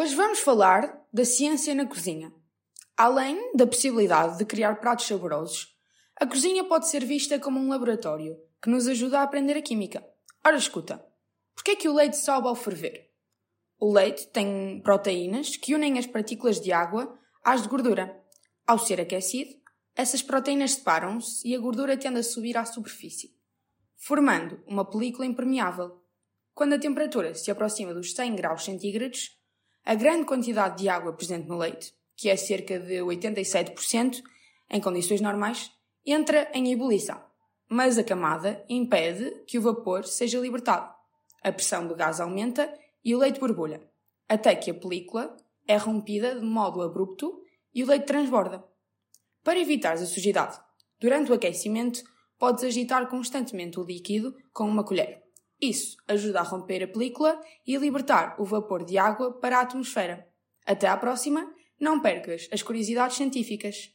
Hoje vamos falar da ciência na cozinha. Além da possibilidade de criar pratos saborosos, a cozinha pode ser vista como um laboratório que nos ajuda a aprender a química. Ora, escuta, por que é que o leite sobe ao ferver? O leite tem proteínas que unem as partículas de água às de gordura. Ao ser aquecido, essas proteínas separam-se e a gordura tende a subir à superfície, formando uma película impermeável. Quando a temperatura se aproxima dos 100 graus centígrados, a grande quantidade de água presente no leite, que é cerca de 87%, em condições normais, entra em ebulição. Mas a camada impede que o vapor seja libertado. A pressão do gás aumenta e o leite borbulha, até que a película é rompida de modo abrupto e o leite transborda. Para evitar a sujidade, durante o aquecimento, podes agitar constantemente o líquido com uma colher. Isso ajuda a romper a película e a libertar o vapor de água para a atmosfera. Até à próxima, não percas as curiosidades científicas!